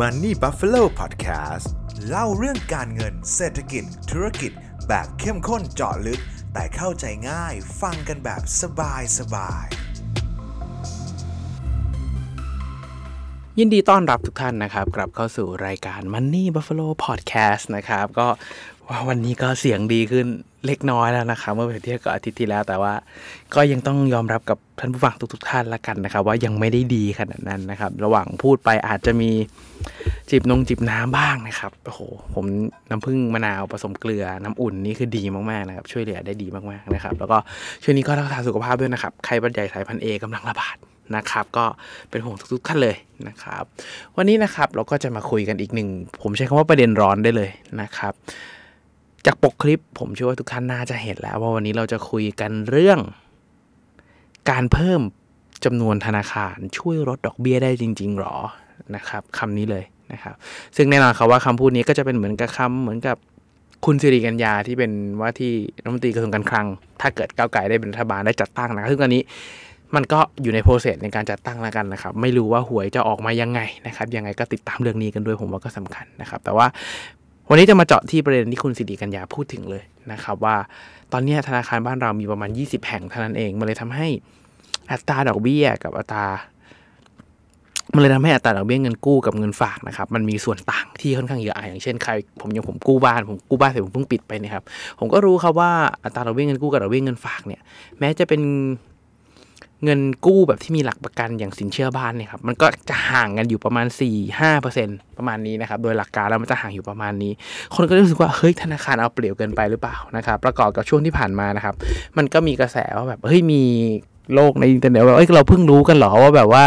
Money Buffalo Podcast เล่าเรื่องการเงินเศรษฐกิจ ธุรกิจ แบบเข้มข้นเจาะลึก แต่เข้าใจง่ายฟังกันแบบสบายสบายยินดีต้อนรับทุกท่านนะครับ กลับเข้าสู่รายการ Money Buffalo Podcast นะครับ ก็ว่าวันนี้ก็เสียงดีขึ้น เล็กน้อยแล้วนะครับเมื่อเปรียบเทียบกับอาทิตย์ที่แล้ว แต่ว่าก็ยังต้องยอมรับกับท่านผู้ฟังทุก ๆ ท่านละกันนะครับ ว่ายังไม่ได้ดีขนาดนั้นนะครับ ระหว่างพูดไปอาจจะมีจิบนงจิบน้ำบ้างนะครับโอ้โหผมน้ำผึ้งมะนาวผสมเกลือน้ำอุ่นนี่คือดีมากๆนะครับ ช่วยเหลือได้ดีมากๆนะครับ แล้วก็ช่วงนี้ก็รักษาสุขภาพด้วยนะครับไข้หวัดใหญ่สายพันธุ์เอกำลังระบาดนะครับก็เป็นห่วงทุกๆท่านเลยนะครับ วันนี้นะครับเราก็จะมาคุยกันอีกหนึ่ง ผมใช้คำว่าประเด็นร้อนได้เลยนะครับ จากปกคลิปผมเชื่อว่าทุกท่านน่าจะเห็นแล้วว่าวันนี้เราจะคุยกันเรื่อง การเพิ่มจำนวนธนาคารช่วยลดดอกเบี้ยได้จริง ๆหรอนะครับคำนี้เลยนะครับ ซึ่งแน่นอนครับว่าคำพูดนี้ก็จะเป็นเหมือนกับคำเหมือนกับคุณสิริกัญญาที่เป็นว่าที่รัฐมนตรีกระทรวงการคลัง ถ้าเกิดก้าวไกลได้เป็นรัฐบาลได้จัดตั้งนะครับซึ่งตอนนี้มันก็อยู่ในโปรเซสในการจัดตั้งแล้วกันนะครับ ไม่รู้ว่าหวยจะออกมายังไงนะครับ ยังไงก็ติดตามเรื่องนี้กันด้วยผมว่าก็สำคัญนะครับ แต่ว่า วันนี้จะมาเจาะที่ประเด็นที่คุณสิริกัญญาพูดถึงเลยนะครับว่าตอนนี้ธนาคารบ้านเรามีประมาณ 20 แห่งเท่านั้นเอง มันเลยทำให้อัตราดอกเบี้ยกับอัตรามันเลยทำให้อัตราดอกเบี้ยเงินกู้กับเงินฝากนะครับ มันมีส่วนต่างที่ค่อนข้างเยอะอย่างเช่นใครผมอย่างผมกู้บ้านผมกู้บ้านเสร็จผมเพิ่งปิดไปนะครับ ผมก็รู้ครับว่าอัตราดอกเบี้ยเงินกู้กับดอกเบี้ยเงินฝากเนี่ย แม้จะเป็น เงินกู้แบบที่มีหลักประกันอย่างสินเชื่อบ้านเนี่ยครับมันก็จะห่างกันอยู่ประมาณ 4-5%ประมาณนี้นะครับโดยหลักการแล้วมันจะห่างอยู่ประมาณนี้ คนก็รู้สึกว่าเฮ้ยธนาคารเอาเปรียบเกินไปหรือเปล่านะครับประกอบกับช่วงที่ผ่านมานะครับ มันก็มีกระแสว่าแบบเฮ้ยมีโลกในอินเทอร์เน็ตว่าเอ้ยเราเพิ่งรู้กันเหรอว่าแบบว่า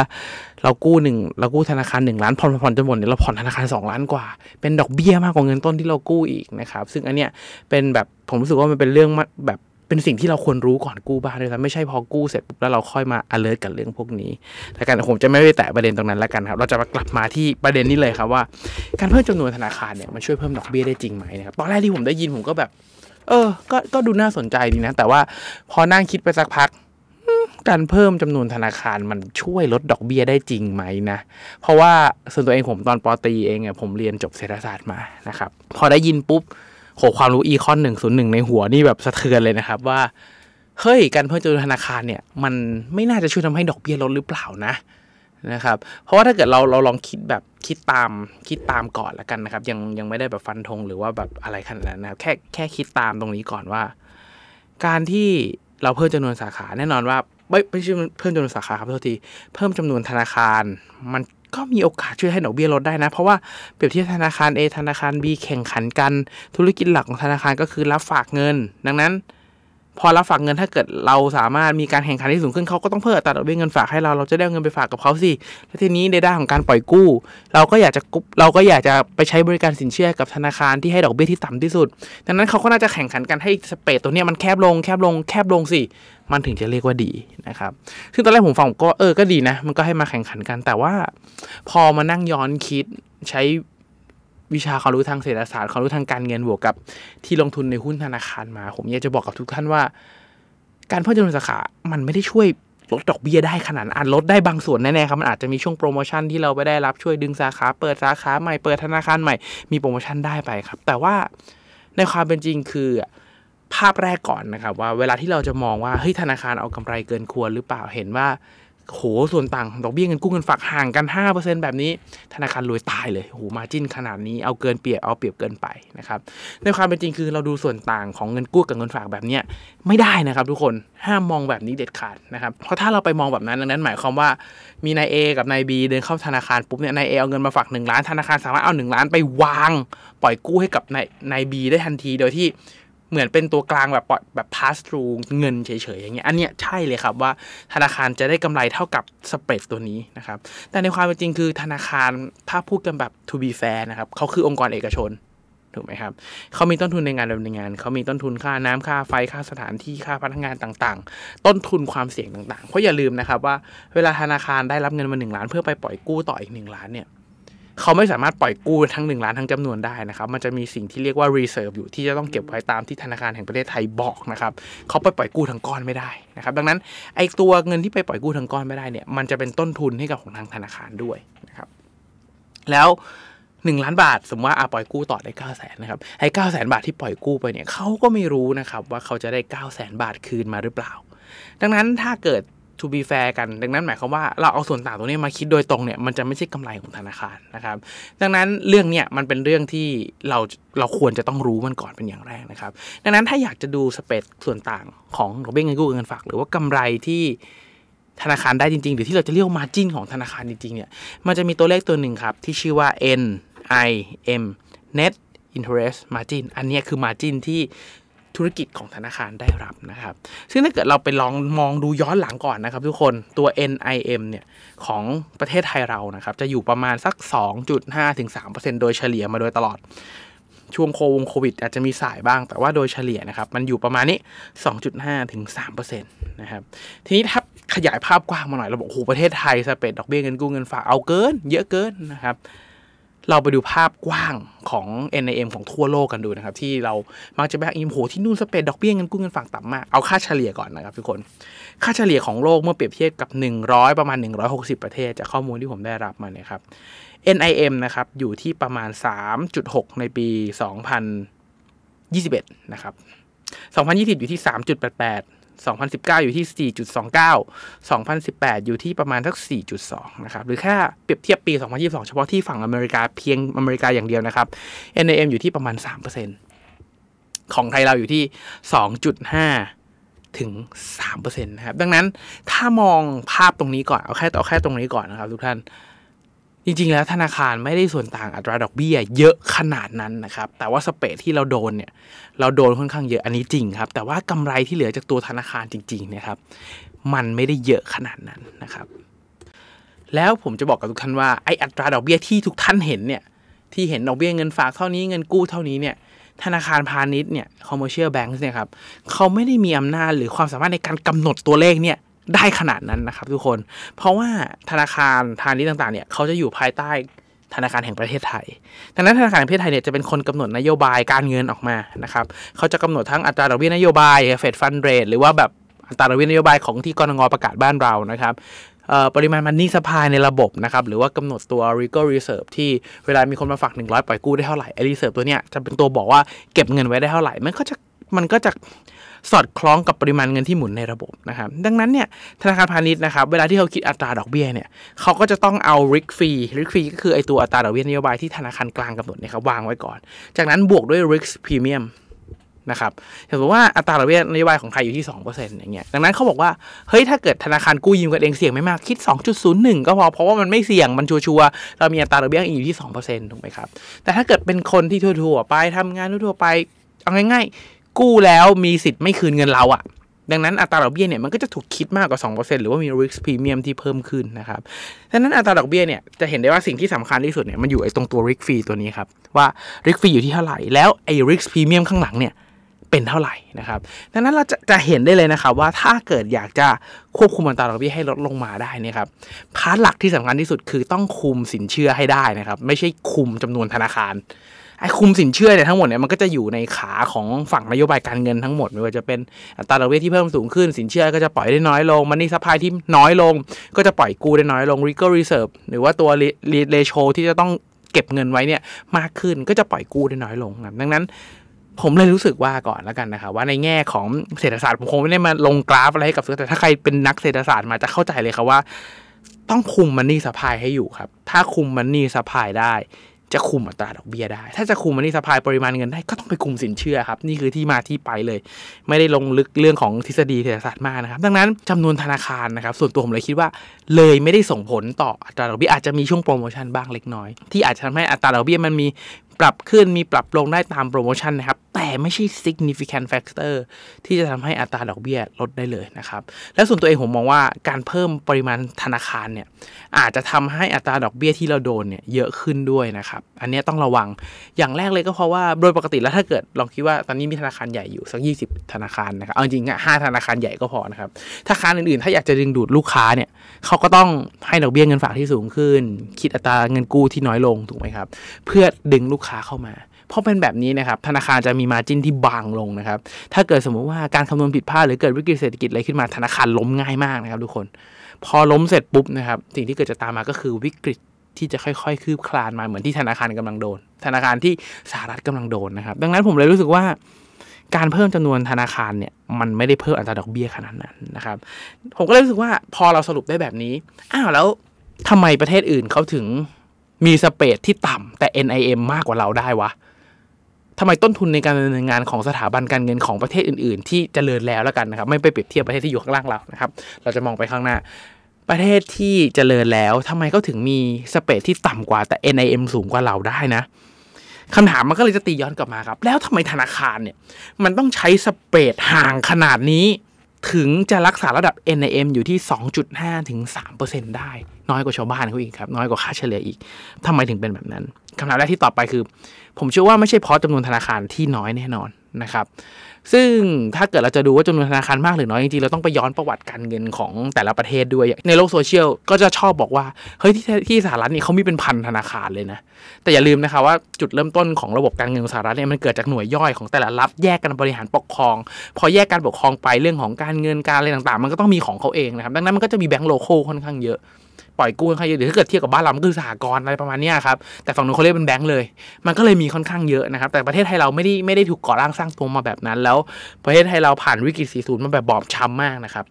เรากู้หนึ่งเรากู้ธนาคารหนึ่งล้านผ่อนผ่อนจนหมดเนี่ยเราผ่อนธนาคาร2ล้านกว่า เป็นดอกเบี้ยมากกว่าเงินต้นที่เรากู้อีกนะครับ ซึ่งอันเนี้ยเป็นแบบผมรู้สึกว่ามันเป็นเรื่องแบบ เป็นสิ่งที่เราควรรู้ก่อนกู้บ้านด้วยซ้ำไม่ใช่พอกู้เสร็จปุ๊บแล้วเราค่อยมา alert กับเรื่องพวกนี้แต่กันผมจะไม่ไปแตะประเด็นตรงนั้นแล้วกันครับ เราจะมากลับมาที่ประเด็นนี้เลยครับว่า การเพิ่มจำนวนธนาคารเนี่ยมันช่วยเพิ่มดอกเบี้ยได้จริงไหมนะครับตอนแรกที่ผมได้ยินผมก็แบบ เออ ก็ก็ดูน่าสนใจดีนะ แต่ว่าพอนั่งคิดไปสักพักการเพิ่มจำนวนธนาคารมันช่วยลดดอกเบี้ยได้จริงไหมนะ เพราะว่าส่วนตัวเองผมตอนปอตรีเองเนี่ยผมเรียนจบเศรษฐศาสตร์มานะครับ พอได้ยินปุ๊บ โหความรู้อีคอนหนึ่งศูนย์หนึ่งในหัวนี่แบบสะเทือนเลยนะครับว่า เฮ้ย การเพิ่มจำนวนธนาคารเนี่ย มันไม่น่าจะช่วยทำให้ดอกเบี้ยลดหรือเปล่านะนะครับ เพราะว่าถ้าเกิดเราเราลองคิดแบบคิดตามคิดตามก่อนละกันนะครับ ยังยังไม่ได้แบบฟันธงหรือว่าแบบอะไรขนาดนั้นนะครับแค่แค่คิดตามตรงนี้ก่อนว่า การที่เราเพิ่มจำนวนสาขาแน่นอนว่าไม่ไม่ใช่เพิ่มจำนวนสาขาครับโทษทีเพิ่มจำนวนธนาคารมัน ก็มีโอกาสช่วยให้ดอกเบี้ยลดได้นะ เพราะว่าเปรียบเทียบธนาคาร A ธนาคาร B แข่งขันกัน ธุรกิจหลักของธนาคารก็คือรับฝากเงิน ดังนั้น พอรับฝากเงินถ้าเกิดเราสามารถมีการแข่งขันที่สูงขึ้นเขาก็ต้องเพิ่มอัตราดอกเบี้ยเงินฝากให้เราเราจะได้เงินไปฝากกับเขาสิแล้วทีนี้ในด้านของการปล่อยกู้ เราก็อยากจะเราก็อยากจะไปใช้บริการสินเชื่อกับธนาคารที่ให้ดอกเบี้ยที่ต่ำที่สุด ดังนั้นเขาก็น่าจะแข่งขันกันให้สเปซตัวนี้มันแคบลงแคบลงแคบลงสิมันถึงจะเรียกว่าดีนะครับ ซึ่งตอนแรกผมฟังก็เออก็ดีนะ มันก็ให้มาแข่งขันกัน แต่ว่า พอมานั่งย้อนคิดใช้ วิชาความรู้ทางเศรษฐศาสตร์ความรู้ทางการเงินบวกกับ ที่ลงทุนในหุ้นธนาคารมา ผมอยากจะบอกกับทุกท่านว่า การเพิ่มจำนวนสาขา มันไม่ได้ช่วยลดดอกเบี้ยได้ขนาดอันลดได้บางส่วนแน่ๆครับมันอาจจะมีช่วงโปรโมชั่นที่เราไปได้รับช่วยดึงสาขา เปิดสาขาใหม่เปิดธนาคารใหม่มีโปรโมชั่นได้ไปครับ แต่ว่าในความเป็นจริงคือภาพแรกก่อนนะครับว่าเวลาที่เราจะมองว่าเฮ้ยธนาคารเอากำไรเกินควรหรือเปล่าเห็นว่า โหส่วนต่างดอกเบี้ยเงินกู้เงินฝากห่างกัน 5%แบบนี้ ธนาคารรวยตายเลยโหมาจิ้นขนาดนี้เอาเกินเปรียบเอาเปรียบเกินไปนะครับในความเป็นจริงคือเราดูส่วนต่างของเงินกู้กับเงินฝากแบบนี้ไม่ได้นะครับ ทุกคนห้ามมองแบบนี้เด็ดขาดนะครับเพราะถ้าเราไปมองแบบนั้นดังนั้นหมายความว่ามีนาย A กับนาย B เดินเข้าธนาคารปุ๊บเนี่ยนาย A เอาเงินมาฝาก1ล้านธนาคารสามารถเอา1ล้านไปวาง ปล่อยกู้ให้กับนายนาย B ได้ทันทีโดยที่ เหมือนเป็นตัวกลางแบบปล่อยแบบ pass through เงินเฉยๆอย่างเงี้ยอันเนี้ยใช่เลยครับว่าธนาคารจะได้กำไรเท่ากับสเปรดตัวนี้นะครับแต่ในความเป็นจริงคือธนาคารถ้าพูดกันแบบ to be fair นะครับเขาคือองค์กรเอกชนถูกไหมครับเขามีต้นทุนในงานดำเนินงานเขามีต้นทุนค่าน้ำค่าไฟค่าสถานที่ค่าพนักงานต่างๆ ต้นทุนความเสี่ยงต่างๆ เพราะอย่าลืมนะครับว่าเวลาธนาคารได้รับเงินมาหนึ่งล้าน เพื่อไปปล่อยกู้ต่ออีกหนึ่งล้านเนี่ย เขาไม่สามารถปล่อยกู้ทั้ง1ล้านทั้งจำนวนได้นะครับมันจะมีสิ่งที่เรียกว่า reserve อยู่ที่จะต้องเก็บไว้ตามที่ธนาคารแห่งประเทศไทยบอกนะครับเขาไปปล่อยกู้ทั้งก้อนไม่ได้นะครับดังนั้นไอ้ตัวเงินที่ไปปล่อยกู้ทั้งก้อนไม่ได้เนี่ยมันจะเป็นต้นทุนให้กับของทางธนาคารด้วยนะครับแล้วหนึ่งล้านบาท สมมติว่าอาปล่อยกู้ต่อได้เก้าแสนนะครับไอ้เก้าแสนบาทที่ปล่อยกู้ไปเนี่ยเขาก็ไม่รู้นะครับว่าเขาจะได้เก้าแสนบาทคืนมาหรือเปล่า ดังนั้นถ้าเกิด to be fair กัน ดังนั้นหมายความว่าเราเอาส่วนต่างตรงนี้มาคิดโดยตรงเนี่ยมันจะไม่ใช่กำไรของธนาคารนะครับ ดังนั้นเรื่องเนี่ยมันเป็นเรื่องที่เราเราควรจะต้องรู้มันก่อนเป็นอย่างแรกนะครับ ดังนั้นถ้าอยากจะดูสเปดส่วนต่างของดอกเบี้ยเงินกู้เงินฝาก หรือว่ากำไรที่ธนาคารได้จริง ๆ หรือที่เราจะเรียกว่า margin ของธนาคารจริง ๆ เนี่ย มันจะมีตัวเลขตัวหนึ่งครับ ที่ชื่อว่า NIM net interest margin อันนี้คือ margin ที่ ธุรกิจของธนาคารได้รับนะครับ ซึ่งถ้าเกิดเราไปลองมองดูย้อนหลังก่อนนะครับ ทุกคนตัว NIM เนี่ยของประเทศไทยเรานะครับ จะอยู่ประมาณสัก 2.5ถึง3%โดยเฉลี่ยมาโดยตลอดช่วงโควงโควิด อาจจะมีสายบ้าง แต่ว่าโดยเฉลี่ยนะครับมันอยู่ประมาณนี้ 2.5 ถึง3%นะครับทีนี้ถ้าขยายภาพกว้างมาหน่อยเราบอกโอ้โหประเทศไทยสเปดดอกเบี้ยเงินกู้เงินฝากเอาเกิน เยอะเกินนะครับ เราไปดูภาพกว้างของ NIM ของทั่วโลกกันดูนะครับ ที่เรามักจะแบกอิมโหที่นู่นสเปดดอกเบี้ยเงินกู้เงินฝากต่ำมาก เอาค่าเฉลี่ยก่อนนะครับทุกคน ค่าเฉลี่ยของโลกเมื่อเปรียบเทียบกับ 100 ประมาณ 160 ประเทศ จากข้อมูลที่ผมได้รับมาเนี่ยครับ NIM นะครับอยู่ที่ประมาณ 3.6 ในปี 2021 นะครับ 2020 อยู่ที่ 3.88 2019 อยู่ที่ 4.29 2018 อยู่ที่ประมาณทัก 4.2 นะครับ หรือแค่เปรียบเทียบปี 2022 เฉพาะที่ฝั่งอเมริกาเพียงอเมริกาอย่างเดียวนะครับ NIM อยู่ที่ประมาณ 3%ของไทยเราอยู่ที่ 2.5 ถึง3%นะครับ ดังนั้นถ้ามองภาพตรงนี้ก่อน เอาแค่เอาแค่ตรงนี้ก่อนนะครับทุกท่าน จริง ๆ แล้วธนาคารไม่ได้ส่วนต่างอัตราดอกเบี้ย เยอะขนาดนั้นนะครับ แต่ว่าสเปซที่เราโดนเนี่ย เราโดนค่อนข้างเยอะอันนี้จริงครับ แต่ว่ากำไรที่เหลือจากตัวธนาคารจริงๆเนะครับ มันไม่ได้เยอะขนาดนั้นนะครับ แล้วผมจะบอกกับทุกท่านว่าไออัตราดอกเบี้ยที่ทุกท่านเห็นเนี่ย ที่เห็นดอกเบี้ยเงินฝากเท่านี้เงินกู้เท่านี้เนี่ยธนาคารพาณิชย์เนี่ย commercial banks เนี่ยครับ เขาไม่ได้มีอำนาจหรือความสามารถในการกำหนดตัวเลขเนี่ย ได้ขนาดนั้นนะครับทุกคน เพราะว่าธนาคารพาณิชย์ต่างๆเนี่ยเขาจะอยู่ภายใต้ธนาคารแห่งประเทศไทย ดังนั้นธนาคารแห่งประเทศไทยเนี่ยจะเป็นคนกำหนดนโยบายการเงินออกมานะครับ เขาจะกำหนดทั้งอัตราดอกเบี้ยนโยบายเฟดฟันเรทหรือว่าแบบอัตราดอกเบี้ยนโยบายของที่กรงประกาศบ้านเรานะครับเอ่อปริมาณมันนี่สภายในระบบนะครับ หรือว่ากำหนดตัว legal reserve ที่เวลามีคนมาฝาก 100 ปล่อยกู้ได้เท่าไหร่ไอ้ reserve ตัวเนี้ยจะเป็นตัวบอกว่าเก็บเงินไว้ได้เท่าไหร่ มันก็จะมันก็จะ สอดคล้องกับปริมาณเงินที่หมุนในระบบนะครับดังนั้นเนี่ยธนาคารพาณิชย์นะครับเวลาที่เขาคิดอัตราดอกเบี้ยเนี่ยเขาก็จะต้องเอา risk fee risk fee ก็คือไอตัวอัตราดอกเบี้ยนโยบายที่ธนาคารกลางกำหนดเนี่ยครับวางไว้ก่อน จากนั้นบวกด้วย risk premium นะครับสมมติว่าอัตราดอกเบี้ยนโยบายของไทยอยู่ที่ 2%อย่างเงี้ย ดังนั้นเขาบอกว่า เฮ้ย ถ้าเกิดธนาคารกู้ยืมกันเองเสี่ยงไม่มาก คิด 2.01 ก็พอ เพราะว่ามันไม่เสี่ยง มันชัวร์เรามีอัตราดอกเบี้ยอยู่ที่ 2%ถูกไหมครับ แต่ถ้าเกิดเป็นคนที่ทั่วๆไปทำงานทั่วๆไป เอาง่ายๆ กู้แล้วมีสิทธิ์ไม่คืนเงินเราอะดังนั้นอัตราดอกเบี้ยเนี่ยมันก็จะถูกคิดมากกว่า 2%หรือว่ามี risk premium ที่เพิ่มขึ้นนะครับดังนั้นอัตราดอกเบี้ยเนี่ยจะเห็นได้ว่าสิ่งที่สำคัญที่สุดเนี่ยมันอยู่ไอ้ตรงตัว risk fee ตัวนี้ครับว่า risk fee อยู่ที่เท่าไหร่แล้วไอ้ risk premium ข้างหลังเนี่ยเป็นเท่าไหร่นะครับ ดังนั้นเราจะจะเห็นได้เลยนะครับว่าถ้าเกิดอยากจะควบคุมอัตราดอกเบี้ยให้ลดลงมาได้นี่ครับ พาร์ทหลักที่สำคัญที่สุดคือต้องคุมสินเชื่อให้ได้นะครับ ไม่ใช่คุมจำนวนธนาคาร ไอ้คุมสินเชื่อเนี่ยทั้งหมดเนี่ยมันก็จะอยู่ในขาของฝั่งนโยบายการเงินทั้งหมดไม่ว่าจะเป็นอัตราดอกเบี้ยที่เพิ่มสูงขึ้นสินเชื่อก็จะปล่อยได้น้อยลง money supply ที่น้อยลง ก็จะปล่อยกู้ได้น้อยลง legal reserve หรือว่าตัว ratio ที่จะต้องเก็บเงินไว้เนี่ยมากขึ้นก็จะปล่อยกู้ได้น้อยลงนะดังนั้นผมเลยรู้สึกว่าก่อนแล้วกันนะครับว่าในแง่ของเศรษฐศาสตร์ผมคงไม่ได้มาลงกราฟอะไรให้กับซื้อแต่ถ้าใครเป็นนักเศรษฐศาสตร์มาจะเข้าใจเลยครับว่า ต้องคุม money supply ให้อยู่ครับ ถ้าคุม money supply ได้ จะคุมอัตราดอกเบี้ยได้ ถ้าจะคุมมันนี่สปายปริมาณเงินได้ก็ต้องไปคุมสินเชื่อครับ นี่คือที่มาที่ไปเลย ไม่ได้ลงลึกเรื่องของทฤษฎีเศรษฐศาสตร์มากนะครับ ดังนั้นจำนวนธนาคารนะครับ ส่วนตัวผมเลยคิดว่าเลยไม่ได้ส่งผลต่ออัตราดอกเบี้ยอาจจะมีช่วงโปรโมชั่นบ้างเล็กน้อย ที่อาจจะทำให้อัตราดอกเบี้ยมันมีปรับขึ้นมีปรับลงได้ตามโปรโมชั่นนะครับ แต่ไม่ใช่ significant factor ที่จะทำให้อัตราดอกเบี้ยลดได้เลยนะครับ และส่วนตัวเองผมมองว่าการเพิ่มปริมาณธนาคารเนี่ยอาจจะทำให้อัตราดอกเบี้ยที่เราโดนเนี่ยเยอะขึ้นด้วยนะครับ อันนี้ต้องระวังอย่างแรกเลยก็เพราะว่าโดยปกติแล้วถ้าเกิดลองคิดว่าตอนนี้มีธนาคารใหญ่อยู่สัก 20 ธนาคารนะครับเอาจริงๆห้าธนาคารใหญ่ก็พอนะครับธนาคารอื่นๆ ถ้าอยากจะดึงดูดลูกค้าเนี่ยเขาก็ต้องให้ดอกเบี้ยเงินฝากที่สูงขึ้น คิดอัตราเงินกู้ที่น้อยลงถูกไหมครับ เพื่อดึงลูกค้าเข้ามา พราะเป็นแบบนี้นะครับธนาคารจะมีมาจิ้นที่บางลงนะครับ ถ้าเกิดสมมุติว่าการคำนวณผิดพลาดหรือเกิดวิกฤตเศรษฐกิจอะไรขึ้นมาธนาคารล้มง่ายมากนะครับ ทุกคน พอล้มเสร็จปุ๊บนะครับสิ่งที่เกิดจะตามมาก็คือวิกฤตที่จะค่อยๆ คืบคลานมาเหมือนที่ธนาคารกำลังโดน ธนาคารที่สหรัฐกำลังโดนนะครับ ดังนั้นผมเลยรู้สึกว่าการเพิ่มจำนวนธนาคารเนี่ยมันไม่ได้เพิ่มอัตราดอกเบี้ยขนาดนั้นนะครับ ผมก็เลยรู้สึกว่าพอเราสรุปได้แบบนี้อ้าวแล้วทำไมประเทศอื่นเขาถึงมีสเปดที่ต่ำแต่ NIM มากกว่าเราได้วะ ทำไมต้นทุนในการดำเนินงานของสถาบันการเงินของประเทศอื่น ๆ ที่เจริญแล้วแล้วกันนะครับ ไม่ไปเปรียบเทียบประเทศที่อยู่ข้างล่างเรานะครับ เราจะมองไปข้างหน้า ประเทศที่เจริญแล้วทำไมเขาถึงมีสเปดที่ต่ำกว่าแต่ NIM สูงกว่าเราได้นะคำถามมันก็เลยจะตีย้อนกลับมาครับ แล้วทำไมธนาคารเนี่ย มันต้องใช้สเปดห่างขนาดนี้ ถึงจะรักษาระดับ NIM อยู่ที่ 2.5 ถึง 3%ได้ น้อยกว่าชาวบ้านเขาอีกครับ น้อยกว่าค่าเฉลี่ยอีกทำไมถึงเป็นแบบนั้น คำถามแรกที่ตอบไปคือ ผมเชื่อว่าไม่ใช่เพราะจำนวนธนาคารที่น้อยแน่นอนนะครับ ซึ่งถ้าเกิดเราจะดูว่าจำนวนธนาคารมากหรือน้อยจริงๆเราต้องไปย้อนประวัติการเงินของแต่ละประเทศด้วย ในโลกโซเชียลก็จะชอบบอกว่าเฮ้ยที่ที่สหรัฐนี่เขามีเป็นพันธนาคารเลยนะ แต่อย่าลืมนะคะว่าจุดเริ่มต้นของระบบการเงินของสหรัฐเนี่ยมันเกิดจากหน่วยย่อยของแต่ละรัฐแยกกันบริหารปกครอง พอแยกการปกครองไปเรื่องของการเงินการอะไรต่างๆ มันก็ต้องมีของเขาเองนะครับดังนั้นมันก็จะมีแบงก์โลโก้ค่อนข้างเยอะ ปล่อยกู้ค่อนข้างเยอะหรือถ้าเกิดเทียบกับบ้านเรามันคือสหกรณ์อะไรประมาณนี้ครับแต่ฝั่งนู้นเขาเรียกเป็นแบงก์เลย มันก็เลยมีค่อนข้างเยอะนะครับ แต่ประเทศไทยเราไม่ได้ไม่ได้ถูกก่อร่างสร้างตัวมาแบบนั้น แล้วประเทศไทยเราผ่านวิกฤต 40 มาแบบบอบช้ำมากนะครับ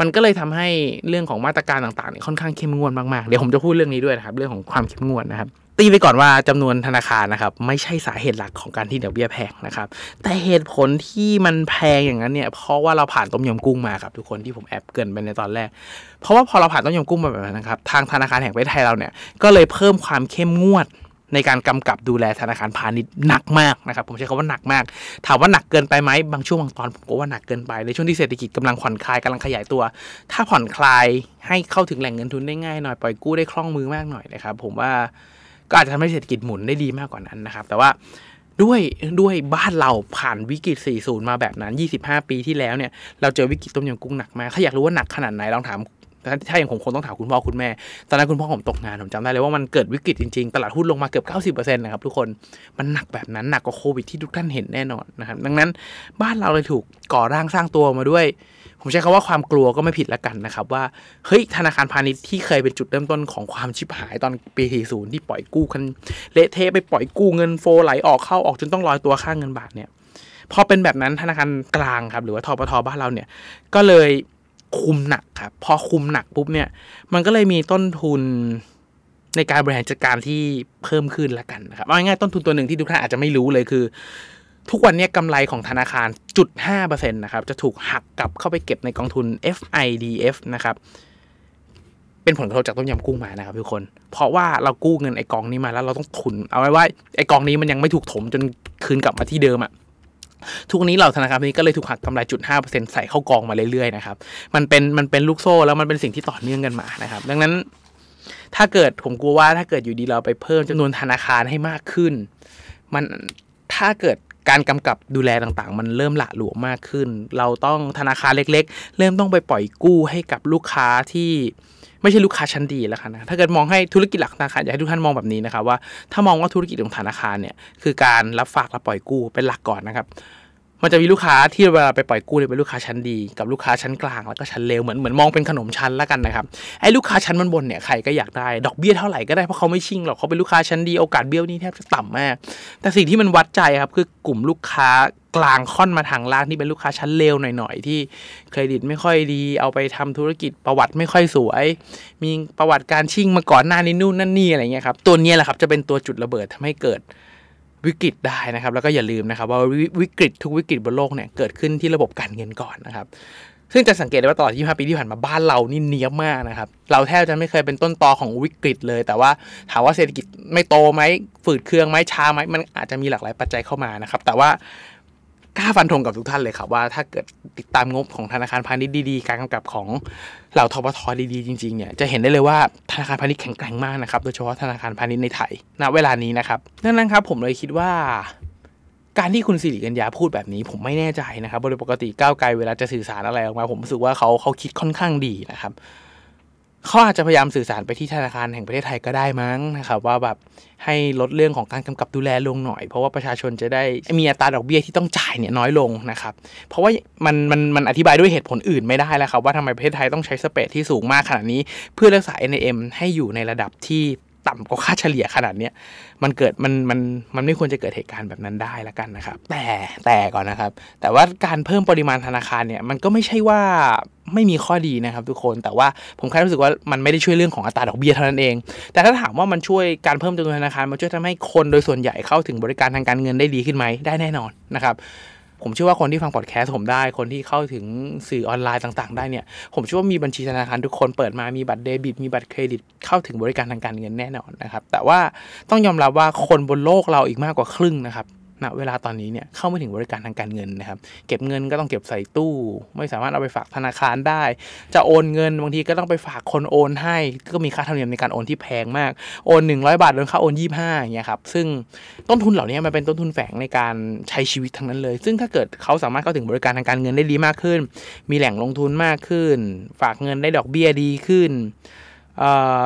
มันก็เลยทำให้เรื่องของมาตรการต่างๆเนี่ยค่อนข้างเข้มงวดมากๆเดี๋ยวผมจะพูดเรื่องนี้ด้วยนะครับเรื่องของความเข้มงวดนะครับ ตีไปก่อนว่าจำนวนธนาคารนะครับ ไม่ใช่สาเหตุหลักของการที่ดอกเบี้ยแพงนะครับ แต่เหตุผลที่มันแพงอย่างนั้นเนี่ย เพราะว่าเราผ่านต้มยำกุ้งมาครับ ทุกคนที่ผมแอบเกินไปในตอนแรก เพราะว่าพอเราผ่านต้มยำกุ้งมาแบบนั้นนะครับ ทางธนาคารแห่งประเทศไทยเราเนี่ย ก็เลยเพิ่มความเข้มงวดในการกำกับดูแลธนาคารพาณิชย์หนักมากนะครับ ผมใช้คำว่าหนักมาก ถามว่าหนักเกินไปไหมบางช่วงบางตอนผมก็ว่าหนักเกินไป ในช่วงที่เศรษฐกิจกำลังผ่อนคลายกำลังขยายตัว ถ้าผ่อนคลายให้เข้าถึงแหล่งเงินทุนได้ง่ายหน่อยปล่อยกู้ได้คล่องมือมากหน่อยนะครับผมว่า ก็อาจจะทำให้เศรษฐกิจหมุนได้ดีมากกว่านั้นนะครับ แต่ว่าด้วยด้วยบ้านเราผ่านวิกฤต 40 มาแบบนั้น 25 ปีที่แล้วเนี่ย เราเจอวิกฤตต้มยำกุ้งหนักมาก ถ้าอยากรู้ว่าหนักขนาดไหนลองถามถ้าอย่างผมคงต้องถามคุณพ่อคุณแม่ ตอนนั้นคุณพ่อผมตกงาน ผมจำได้เลยว่ามันเกิดวิกฤตจริงๆ ตลาดหุ้นลงมาเกือบ 90%นะครับทุกคน มันหนักแบบนั้นหนักกว่าโควิดที่ทุกท่านเห็นแน่นอนนะครับ ดังนั้นบ้านเราเลยถูกก่อร่างสร้างตัวมาด้วย ผมใช้คำว่าความกลัวก็ไม่ผิดละกันนะครับ ว่าเฮ้ยธนาคารพาณิชย์ที่เคยเป็นจุดเริ่มต้นของความชิบหายตอนปี40ที่ปล่อยกู้กันเละเทะไปปล่อยกู้เงินโฟไหลออกเข้าออกจนต้องลอยตัวค่างเงินบาทเนี่ยพอเป็นแบบนั้นธนาคารกลางครับหรือว่าทปทบ้านเราเนี่ยก็เลยคุมหนักครับพอคุมหนักปุ๊บเนี่ย มันก็เลยมีต้นทุนในการบริหารจัดการที่เพิ่มขึ้นละกันนะครับเอาง่ายๆต้นทุนตัวหนึ่งที่ทุกท่านอาจจะไม่รู้เลยคือ ทุกวันนี้กำไรของธนาคารจุดห้าเปอร์เซ็นต์นะครับจะถูกหักกลับเข้าไปเก็บในกองทุน FIDF นะครับเป็นผลกระทบจากต้มยำกุ้งมานะครับทุกคน เพราะว่าเรากู้เงินไอ้กองนี้มาแล้วเราต้องทุน เอาไว้ว่าไอ้กองนี้มันยังไม่ถูกถมจนคืนกลับมาที่เดิมอะทุกวันนี้เหล่าธนาคารพาณิชย์ก็เลยถูกหักกำไรจุดห้าเปอร์เซ็นใส่เข้ากองมาเรื่อยๆนะครับมันเป็นมันเป็นลูกโซ่แล้วมันเป็นสิ่งที่ต่อเนื่องกันมานะครับ ดังนั้น ถ้าเกิดผมกลัวว่าถ้าเกิดอยู่ดีเราไปเพิ่มจำนวนธนาคารให้มากขึ้น มันถ้าเกิด การกำกับดูแลต่างๆ มันเริ่มหละหลวมมากขึ้น เราต้องธนาคารเล็ก ๆ เริ่มต้องไปปล่อยกู้ให้กับลูกค้าที่ไม่ใช่ลูกค้าชั้นดีแล้วกันนะถ้าเกิดมองให้ธุรกิจหลักธนาคารอยากให้ทุกท่านมองแบบนี้นะครับว่าถ้ามองว่าธุรกิจของธนาคารเนี่ยคือการรับฝากและปล่อยกู้เป็นหลักก่อนนะครับ มันจะมีลูกค้าที่เวลาไปปล่อยกู้เนี่ยเป็นลูกค้าชั้นดีกับลูกค้าชั้นกลางแล้วก็ชั้นเลวเหมือนเหมือนมองเป็นขนมชั้นแล้วกันนะครับไอ้ลูกค้าชั้นบนบนเนี่ยใครก็อยากได้ดอกเบี้ยเท่าไหร่ก็ได้เพราะเขาไม่ชิงหรอกเขาเป็นลูกค้าชั้นดีโอกาสเบี้ยวนี่แทบจะต่ำมาก แต่สิ่งที่มันวัดใจครับคือกลุ่มลูกค้ากลางค่อนมาทางล่างที่เป็นลูกค้าชั้นเลวหน่อยๆ ที่เครดิตไม่ค่อยดี เอาไปทำธุรกิจประวัติไม่ค่อยสวย มีประวัติการชิงมาก่อนหน้านี้นู่นนั่นนี่อะไรเงี้ยครับตัวนี้แหละครับจะเป็นตัวจุดระเบิดทำให้เกิด วิกฤตได้นะครับ แล้วก็อย่าลืมนะครับว่าวิวิกฤตทุกวิกฤตบนโลกเนี่ยเกิดขึ้นที่ระบบการเงินก่อนนะครับซึ่งจะสังเกตได้ว่าตลอด 25 ปีที่ผ่านมาบ้านเรานี่เนี้ยบมากนะครับ เราแทบจะไม่เคยเป็นต้นตอของวิกฤตเลย แต่ว่าถามว่าเศรษฐกิจไม่โตไหมฝืดเคืองไหมช้าไหมมันอาจจะมีหลากหลายปัจจัยเข้ามานะครับ แต่ว่า กล้าฟันธงกับทุกท่านเลยครับว่าถ้าเกิดติดตามงบของธนาคารพาณิชย์ดีๆ การกำกับของเหล่าทบทดีๆจริงๆเนี่ยจะเห็นได้เลยว่าธนาคารพาณิชย์แข็งแกร่งมากนะครับโดยเฉพาะธนาคารพาณิชย์ในไทยณเวลานี้นะครับดังนั้นครับผมเลยคิดว่าการที่คุณสิริกัญญาพูดแบบนี้ ผมไม่แน่ใจนะครับโดยปกติก้าวไกลเวลาจะสื่อสารอะไรออกมา ผมรู้สึกว่าเขาเขาคิดค่อนข้างดีนะครับ เขาอาจจะพยายามสื่อสารไปที่ธนาคารแห่งประเทศไทยก็ได้มั้งนะครับว่าแบบให้ลดเรื่องของการกำกับดูแลลงหน่อย เพราะว่าประชาชนจะได้มีอัตราดอกเบี้ยที่ต้องจ่ายเนี่ยน้อยลงนะครับเพราะว่ามันมันมันอธิบายด้วยเหตุผลอื่นไม่ได้แล้วครับว่าทำไมประเทศไทยต้องใช้สเปดที่สูงมากขนาดนี้ เพื่อรักษา NAM ให้อยู่ในระดับที่ ต่ำกว่าค่าเฉลี่ยขนาดเนี้ยมันเกิดมันมันมันไม่ควรจะเกิดเหตุการณ์แบบนั้นได้ล้วกันนะครับ แต่แต่ก่อนนะครับ แต่ว่าการเพิ่มปริมาณธนาคารเนี่ยมันก็ไม่ใช่ว่าไม่มีข้อดีนะครับทุกคนแต่ว่าผมแค่รู้สึกว่ามันไม่ได้ช่วยเรื่องของอัตราดอกเบี้ยเท่านั้นเอง แต่ถ้าถามว่ามันช่วยการเพิ่มจำนวนธนาคารมันช่วยทำให้คนโดยส่วนใหญ่เข้าถึงบริการทางการเงินได้ดีขึ้นไหมได้แน่นอนนะครับ ผมเชื่อว่าคนที่ฟังพอดแคสต์ผมได้ คนที่เข้าถึงสื่อออนไลน์ต่าง ๆ ได้เนี่ย ผมเชื่อว่ามีบัญชีธนาคารทุกคนเปิดมามีบัตรเดบิต มีบัตรเครดิตเข้าถึงบริการทางการเงินแน่นอนนะครับ แต่ว่าต้องยอมรับว่าคนบนโลกเราอีกมากกว่าครึ่งนะครับ ณเวลาตอนนี้เนี่ยเข้าไม่ถึงบริการทางการเงินนะครับ เก็บเงินก็ต้องเก็บใส่ตู้ ไม่สามารถเอาไปฝากธนาคารได้ จะโอนเงินบางทีก็ต้องไปฝากคนโอนให้ ก็มีค่าธรรมเนียมในการโอนที่แพงมาก โอน 100 บาทโดนค่าโอน25อย่างเงี้ยครับ ซึ่งต้นทุนเหล่านี้มันเป็นต้นทุนแฝงในการใช้ชีวิตทั้งนั้นเลย ซึ่งถ้าเกิดเขาสามารถเข้าถึงบริการทางการเงินได้ดีมากขึ้น มีแหล่งลงทุนมากขึ้น ฝากเงินได้ดอกเบี้ยดีขึ้น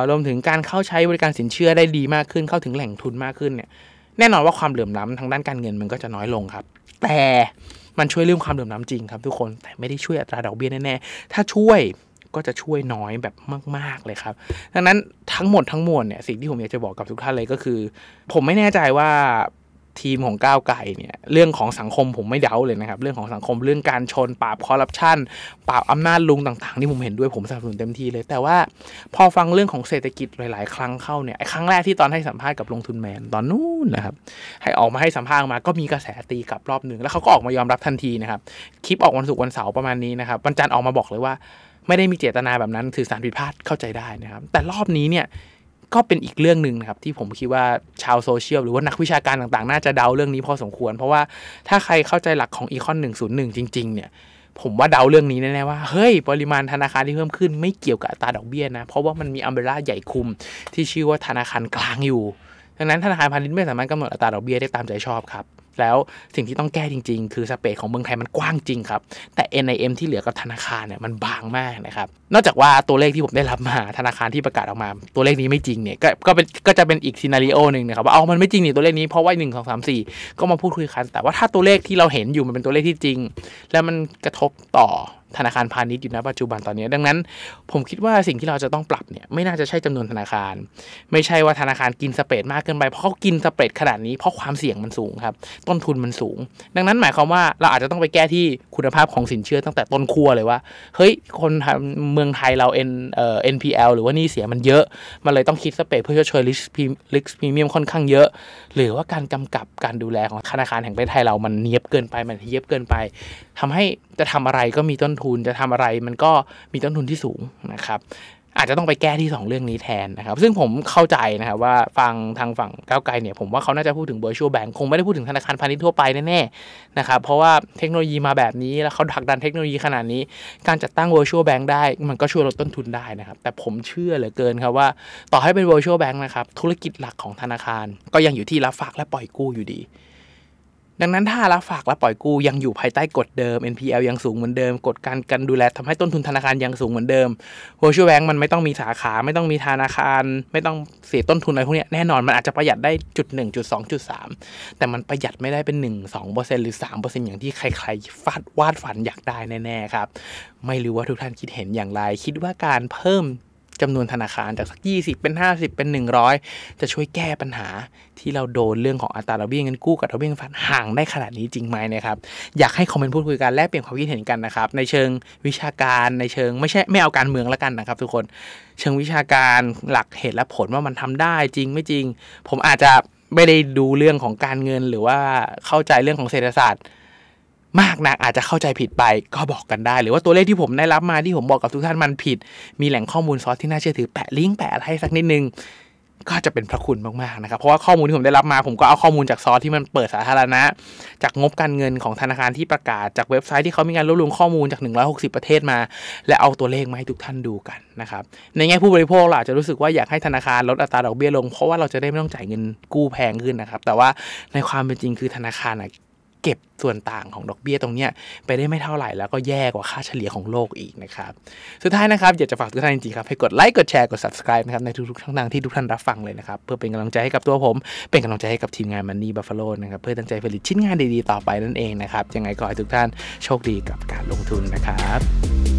รวมถึงการเข้าใช้บริการสินเชื่อได้ดีมากขึ้น เข้าถึงแหล่งทุนมากขึ้นเนี่ย แน่นอนว่าความเหลื่อมล้ำทางด้านการเงินมันก็จะน้อยลงครับ แต่มันช่วยเรื่องความเหลื่อมล้ำจริงครับทุกคนแต่ไม่ได้ช่วยอัตราดอกเบี้ยแน่ๆถ้าช่วยก็จะช่วยน้อยแบบมาก ๆ เลยครับ ดังนั้นทั้งหมดทั้งมวลเนี่ยสิ่งที่ผมอยากจะบอกกับทุกท่านเลยก็คือ ผมไม่แน่ใจว่า ทีมของก้าวไก่เนี่ยเรื่องของสังคมผมไม่เดาเลยนะครับ เรื่องของสังคมเรื่องการชนปราบคอร์รัปชันปราบอำนาจลุงต่างๆ ที่ผมเห็นด้วยผมสนับสนุนเต็มที่เลย แต่ว่าพอฟังเรื่องของเศรษฐกิจหลาย ๆ ครั้งเข้าเนี่ยไอ้ครั้งแรกที่ตอนให้สัมภาษณ์กับลงทุนแมนตอนนู้นนะครับให้ออกมาให้สัมภาษณ์มาก็มีกระแสตีกลับรอบหนึ่งแล้วเขาก็ออกมายอมรับทันทีนะครับคลิปออกวันศุกร์วันเสาร์ประมาณนี้นะครับวันจันทร์ออกมาบอกเลยว่า ไม่ได้มีเจตนาแบบนั้นสื่อสารผิดพลาดเข้าใจได้นะครับ แต่รอบนี้เนี่ย ก็เป็นอีกเรื่องหนึ่งนะครับที่ผมคิดว่าชาวโซเชียลหรือว่านักวิชาการต่างๆ น่าจะเดาเรื่องนี้พอสมควร เพราะว่าถ้าใครเข้าใจหลักของอีคอน101 จริง ๆ เนี่ยผมว่าเดาเรื่องนี้แน่ๆว่าเฮ้ยปริมาณธนาคารที่เพิ่มขึ้นไม่เกี่ยวกับอัตราดอกเบี้ยนะ เพราะว่ามันมีอัมเบร่าใหญ่คุมที่ชื่อว่าธนาคารกลางอยู่ ดังนั้นธนาคารพาณิชย์ไม่สามารถกำหนดอัตราดอกเบี้ยได้ตามใจชอบครับ แล้วสิ่งที่ต้องแก้จริง ๆ คือสเปซของเมืองไทยมันกว้างจริงครับ แต่ NIM ที่เหลือกับธนาคารเนี่ยมันบางมากนะครับนอกจากว่าตัวเลขที่ผมได้รับมาธนาคารที่ประกาศออกมา ตัวเลขนี้ไม่จริงเนี่ยก็ก็เป็นก็จะเป็นอีกซีนารีโอหนึ่งนะครับว่าเอามันไม่จริงนี่ตัวเลขนี้เพราะว่าหนึ่งสองสามสี่ก็มาพูดคุยกัน แต่ว่าถ้าตัวเลขที่เราเห็นอยู่มันเป็นตัวเลขที่จริง แล้วมันกระทบต่อธนาคารพาณิชย์อยู่ณปัจจุบันตอนนี้ ดังนั้น ผมคิดว่าสิ่งที่เราจะต้องปรับเนี่ยไม่น่าจะใช่จำนวนธนาคาร ไม่ใช่ว่าธนาคารกินสเปรดมากเกินไปเพราะเขากินสเปรดขนาดนี้เพราะความเสี่ยงมันสูงครับต้นทุนมันสูง ดังนั้นหมายความว่าเราอาจจะต้องไปแก้ที่ คุณภาพของสินเชื่อตั้งแต่ต้นขั้วเลยว่าเฮ้ยคนทำเมืองไทยเรา N เอ่อ NPL หรือว่าหนี้เสียมันเยอะ มันเลยต้องคิด spread เพื่อชดเชย risk pre risk premium ค่อนข้างเยอะ หรือว่าการกำกับการดูแลของธนาคารแห่งประเทศไทยเรามันเนี้ยบเกินไปมันเนี้ยบเกินไปทำให้จะทำอะไรก็มีต้นทุนจะทำอะไรมันก็มีต้นทุนที่สูงนะครับ อาจจะต้องไปแก้ที่ 2 เรื่องนี้แทนนะครับ ซึ่งผมเข้าใจนะครับว่าฟังทางฝั่งก้าวไกลเนี่ยผมว่าเขาน่าจะพูดถึง virtual bank คงไม่ได้พูดถึงธนาคารพาณิชย์ทั่วไปแน่ๆนะครับเพราะว่าเทคโนโลยีมาแบบนี้แล้วเขาผลักดันเทคโนโลยีขนาดนี้ การจัดตั้ง virtual bank ได้ มันก็ช่วยลดต้นทุนได้นะครับแต่ผมเชื่อเหลือเกินครับว่าต่อให้เป็น virtual bank นะครับธุรกิจหลักของธนาคาร ก็ยังอยู่ที่รับฝากและปล่อยกู้อยู่ดี ดังนั้นถ้ารับฝากและปล่อยกู้ยังอยู่ภายใต้กฎเดิม NPL ยังสูงเหมือนเดิม กฎการกันดูแลทำให้ต้นทุนธนาคารยังสูงเหมือนเดิม Virtual Bank มันไม่ต้องมีสาขาไม่ต้องมีธนาคาร ไม่ต้องเสียต้นทุนอะไรพวกนี้แน่นอนมันอาจจะประหยัดได้จุด1จุด2จุด3แต่มันประหยัดไม่ได้เป็น 1 2 หรือ 3 อย่างที่ใครๆฟาดวาดฝันอยากได้แน่ๆครับ ไม่รู้ว่าทุกท่านคิดเห็นอย่างไร คิดว่าการเพิ่ม จำนวนธนาคารจากสัก 20 เป็น 50 เป็น 100 จะช่วยแก้ปัญหาที่เราโดนเรื่องของอัตราดอกเบี้ยเงินกู้กับดอกเบี้ยเงินฝากห่างได้ขนาดนี้จริงไหมนะครับอยากให้คอมเมนต์พูดคุยกันแลกเปลี่ยนความคิดเห็นกันนะครับในเชิงวิชาการในเชิงไม่ใช่ไม่เอาการเมืองแล้วกันนะครับทุกคนเชิงวิชาการหลักเหตุและผลว่ามันทำได้จริงไม่จริง ผมอาจจะไม่ได้ดูเรื่องของการเงินหรือว่าเข้าใจเรื่องของเศรษฐศาสตร์ มากนักอาจจะเข้าใจผิดไปก็บอกกันได้ หรือว่าตัวเลขที่ผมได้รับมาที่ผมบอกกับทุกท่านมันผิด มีแหล่งข้อมูลซอสที่น่าเชื่อถือแปะลิงก์แปะอะไรสักนิดนึงก็จะเป็นพระคุณมากๆนะครับเพราะว่าข้อมูลที่ผมได้รับมาผมก็เอาข้อมูลจากซอสที่มันเปิดสาธารณะ จากงบการเงินของธนาคารที่ประกาศจากเว็บไซต์ที่เขามีการรวบรวมข้อมูลจาก 160 ประเทศมา และเอาตัวเลขมาให้ทุกท่านดูกันนะครับในแง่ผู้บริโภคเราจะรู้สึกว่าอยากให้ธนาคารลดอัตราดอกเบี้ยลง เพราะว่าเราจะได้ไม่ต้องจ่ายเงินกู้แพงขึ้นนะครับแต่ว่าในความเป็นจริงคือธนาคารอะ เก็บส่วนต่างของดอกเบี้ยตรงเนี้ยไปได้ไม่เท่าไหร่แล้วก็แย่กว่าค่าเฉลี่ยของโลกอีกนะครับ สุดท้ายนะครับอยากจะฝากทุกท่านจริงๆครับให้กดไลค์กดแชร์กด subscribe นะครับในทุกๆช่องทางที่ทุกท่านรับฟังเลยนะครับ เพื่อเป็นกำลังใจให้กับตัวผม เป็นกำลังใจให้กับทีมงานมันนี่บัฟฟาโลนะครับเพื่อตั้งใจผลิตชิ้นงานดีๆต่อไปนั่นเองนะครับยังไงก็ให้ทุกท่านโชคดีกับการลงทุนนะครับ